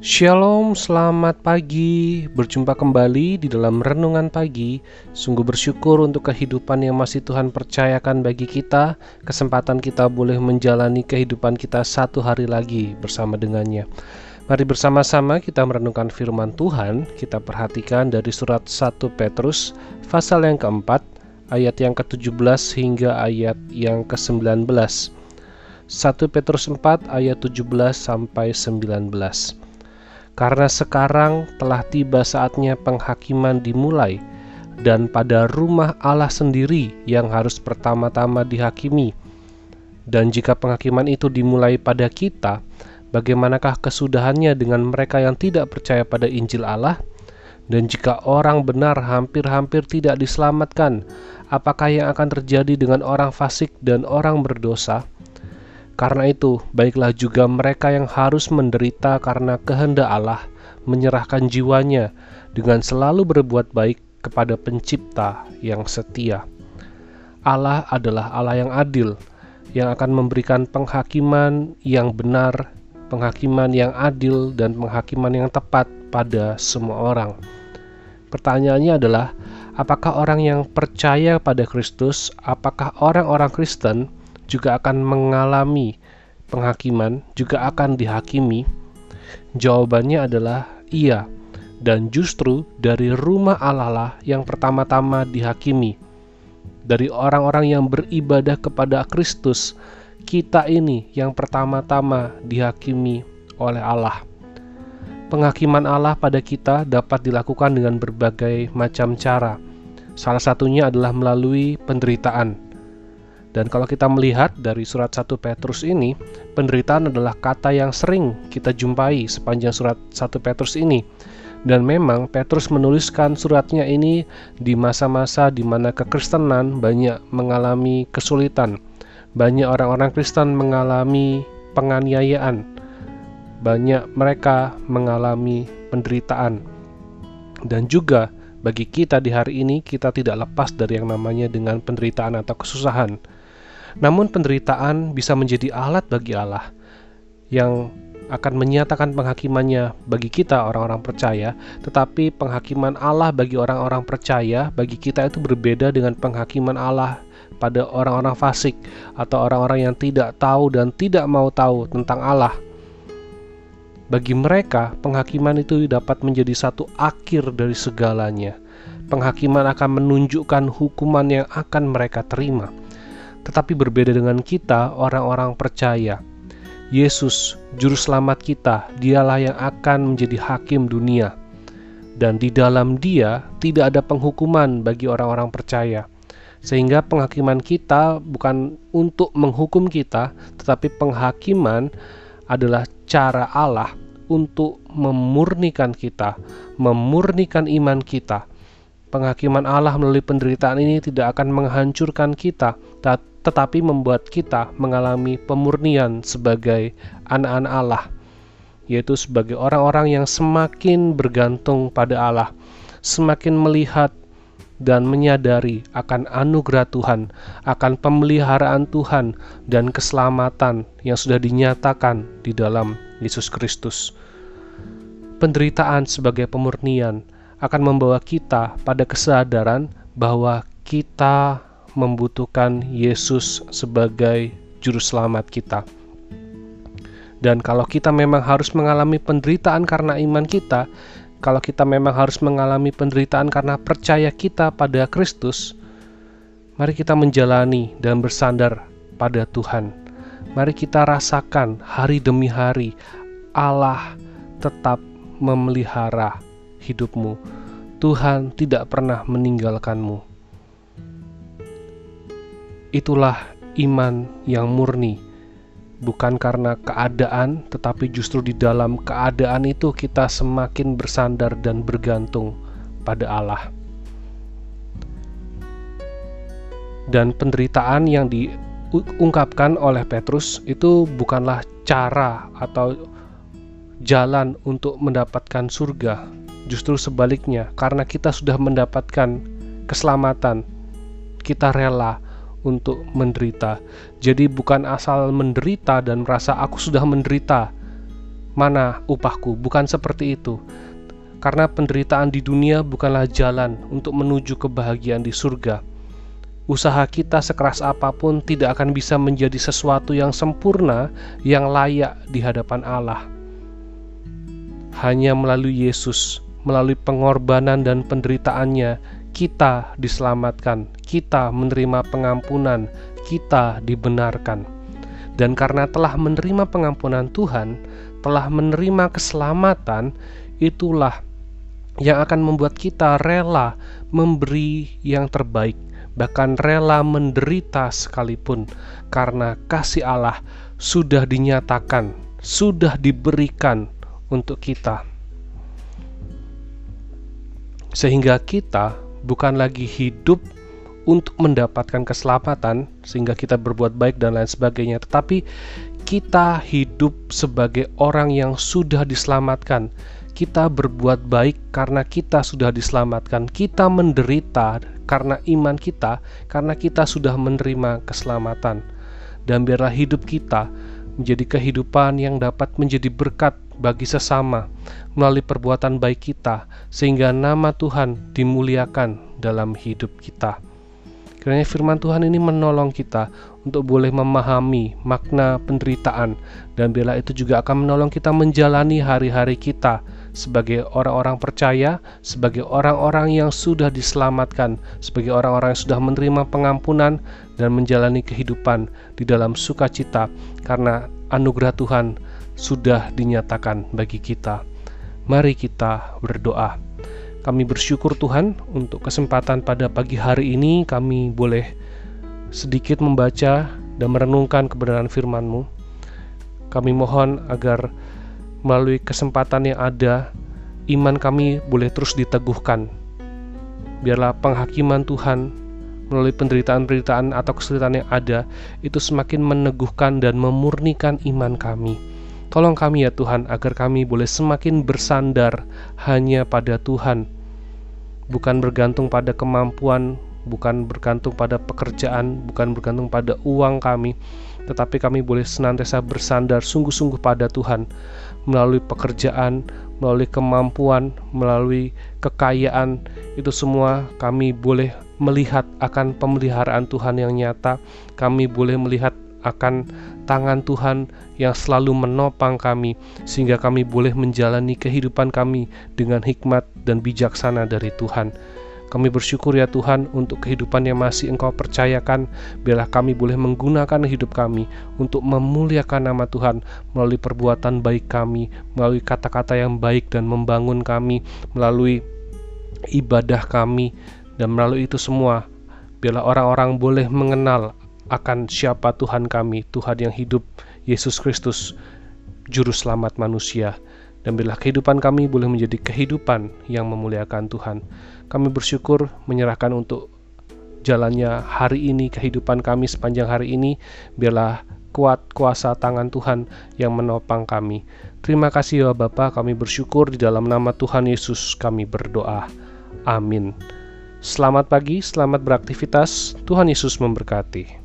Shalom, selamat pagi. Berjumpa kembali di dalam renungan pagi. Sungguh bersyukur untuk kehidupan yang masih Tuhan percayakan bagi kita. Kesempatan kita boleh menjalani kehidupan kita satu hari lagi bersama dengannya. Mari bersama-sama kita merenungkan firman Tuhan. Kita perhatikan dari surat 1 Petrus pasal yang keempat, ayat yang ke-17 hingga ayat yang ke-19. 1 Petrus 4 ayat 17 sampai 19. Karena sekarang telah tiba saatnya penghakiman dimulai, dan pada rumah Allah sendiri yang harus pertama-tama dihakimi. Dan jika penghakiman itu dimulai pada kita, bagaimanakah kesudahannya dengan mereka yang tidak percaya pada Injil Allah? Dan jika orang benar hampir-hampir tidak diselamatkan, apakah yang akan terjadi dengan orang fasik dan orang berdosa? Karena itu, baiklah juga mereka yang harus menderita karena kehendak Allah, menyerahkan jiwanya dengan selalu berbuat baik kepada Pencipta yang setia. Allah adalah Allah yang adil, yang akan memberikan penghakiman yang benar, penghakiman yang adil, dan penghakiman yang tepat pada semua orang. Pertanyaannya adalah, apakah orang yang percaya pada Kristus, apakah orang-orang Kristen juga akan mengalami penghakiman, juga akan dihakimi? Jawabannya adalah iya, dan justru dari rumah Allah lah yang pertama-tama dihakimi. Dari orang-orang yang beribadah kepada Kristus, kita ini yang pertama-tama dihakimi oleh Allah. Penghakiman Allah pada kita dapat dilakukan dengan berbagai macam cara. Salah satunya adalah melalui penderitaan dan kalau kita melihat dari surat 1 Petrus ini, penderitaan adalah kata yang sering kita jumpai sepanjang surat 1 Petrus ini. Dan memang Petrus menuliskan suratnya ini di masa-masa di mana kekristenan banyak mengalami kesulitan. Banyak orang-orang Kristen mengalami penganiayaan. Banyak mereka mengalami penderitaan. Dan juga bagi kita di hari ini kita tidak lepas dari yang namanya dengan penderitaan atau kesusahan namun penderitaan bisa menjadi alat bagi Allah yang akan menyatakan penghakimannya bagi kita orang-orang percaya, tetapi penghakiman Allah bagi orang-orang percaya bagi kita itu berbeda dengan penghakiman Allah pada orang-orang fasik atau orang-orang yang tidak tahu dan tidak mau tahu tentang Allah. Bagi mereka, penghakiman itu dapat menjadi satu akhir dari segalanya. Penghakiman akan menunjukkan hukuman yang akan mereka terima tetapi berbeda dengan kita, orang-orang percaya. Yesus, Juru Selamat kita, dialah yang akan menjadi hakim dunia. Dan di dalam dia tidak ada penghukuman bagi orang-orang percaya. Sehingga penghakiman kita bukan untuk menghukum kita, tetapi penghakiman adalah cara Allah untuk memurnikan kita, memurnikan iman kita. Penghakiman Allah melalui penderitaan ini tidak akan menghancurkan kita, tetapi membuat kita mengalami pemurnian sebagai anak-anak Allah, yaitu sebagai orang-orang yang semakin bergantung pada Allah, semakin melihat dan menyadari akan anugerah Tuhan, akan pemeliharaan Tuhan, dan keselamatan yang sudah dinyatakan di dalam Yesus Kristus. Penderitaan sebagai pemurnian akan membawa kita pada kesadaran bahwa kita membutuhkan Yesus sebagai juru selamat kita. Dan kalau kita memang harus mengalami penderitaan karena iman kita, kalau kita memang harus mengalami penderitaan karena percaya kita pada Kristus, mari kita menjalani dan bersandar pada Tuhan. Mari kita rasakan hari demi hari Allah tetap memelihara hidupmu. Tuhan tidak pernah meninggalkanmu. Itulah iman yang murni, bukan karena keadaan, tetapi justru di dalam keadaan itu kita semakin bersandar dan bergantung pada Allah. Dan penderitaan yang diungkapkan oleh Petrus itu bukanlah cara atau jalan untuk mendapatkan surga. Justru sebaliknya, karena kita sudah mendapatkan keselamatan, kita rela untuk menderita. Jadi bukan asal menderita dan merasa aku sudah menderita, mana upahku? Bukan seperti itu. Karena penderitaan di dunia bukanlah jalan untuk menuju kebahagiaan di surga. Usaha kita sekeras apa pun tidak akan bisa menjadi sesuatu yang sempurna, yang layak di hadapan Allah. Hanya melalui Yesus, melalui pengorbanan dan penderitaannya, kita diselamatkan, kita menerima pengampunan, kita dibenarkan. Dan karena telah menerima pengampunan Tuhan, telah menerima keselamatan, itulah yang akan membuat kita rela memberi yang terbaik, bahkan rela menderita sekalipun, karena kasih Allah sudah dinyatakan, sudah diberikan untuk kita, sehingga kita bukan lagi hidup untuk mendapatkan keselamatan sehingga kita berbuat baik dan lain sebagainya. Tetapi kita hidup sebagai orang yang sudah diselamatkan. Kita berbuat baik karena kita sudah diselamatkan. Kita menderita karena iman kita karena kita sudah menerima keselamatan. Dan biarlah hidup kita menjadi kehidupan yang dapat menjadi berkat bagi sesama melalui perbuatan baik kita sehingga nama Tuhan dimuliakan dalam hidup kita. Kiranya firman Tuhan ini menolong kita untuk boleh memahami makna penderitaan dan bila itu juga akan menolong kita menjalani hari-hari kita sebagai orang-orang percaya, sebagai orang-orang yang sudah diselamatkan, sebagai orang-orang yang sudah menerima pengampunan dan menjalani kehidupan di dalam sukacita karena anugerah Tuhan sudah dinyatakan bagi kita. Mari kita berdoa. Kami bersyukur Tuhan untuk kesempatan pada pagi hari ini kami boleh sedikit membaca dan merenungkan kebenaran firman-Mu. Kami mohon agar melalui kesempatan yang ada, iman kami boleh terus diteguhkan. Biarlah penghakiman Tuhan melalui penderitaan-penderitaan atau kesulitan yang ada itu semakin meneguhkan dan memurnikan iman kami. Tolong kami ya Tuhan agar kami boleh semakin bersandar hanya pada Tuhan. Bukan bergantung pada kemampuan Bukan bergantung pada pekerjaan Bukan bergantung pada uang kami Tetapi kami boleh senantiasa bersandar sungguh-sungguh pada Tuhan. Melalui pekerjaan, melalui kemampuan, melalui kekayaan Itu semua kami boleh melihat akan pemeliharaan Tuhan yang nyata. Kami boleh melihat akan tangan Tuhan yang selalu menopang kami, sehingga kami boleh menjalani kehidupan kami dengan hikmat dan bijaksana dari Tuhan. Kami bersyukur ya Tuhan untuk kehidupan yang masih Engkau percayakan. Biarlah kami boleh menggunakan hidup kami untuk memuliakan nama Tuhan melalui perbuatan baik kami, melalui kata-kata yang baik dan membangun kami, melalui ibadah kami, dan melalui itu semua. Biarlah orang-orang boleh mengenal akan siapa Tuhan kami, Tuhan yang hidup, Yesus Kristus, Juru Selamat manusia. Dan bila kehidupan kami boleh menjadi kehidupan yang memuliakan Tuhan, kami bersyukur menyerahkan untuk jalannya hari ini, kehidupan kami sepanjang hari ini, biarlah kuat kuasa tangan Tuhan yang menopang kami. Terima kasih ya Bapa, kami bersyukur di dalam nama Tuhan Yesus kami berdoa. Amin. Selamat pagi, selamat beraktivitas. Tuhan Yesus memberkati.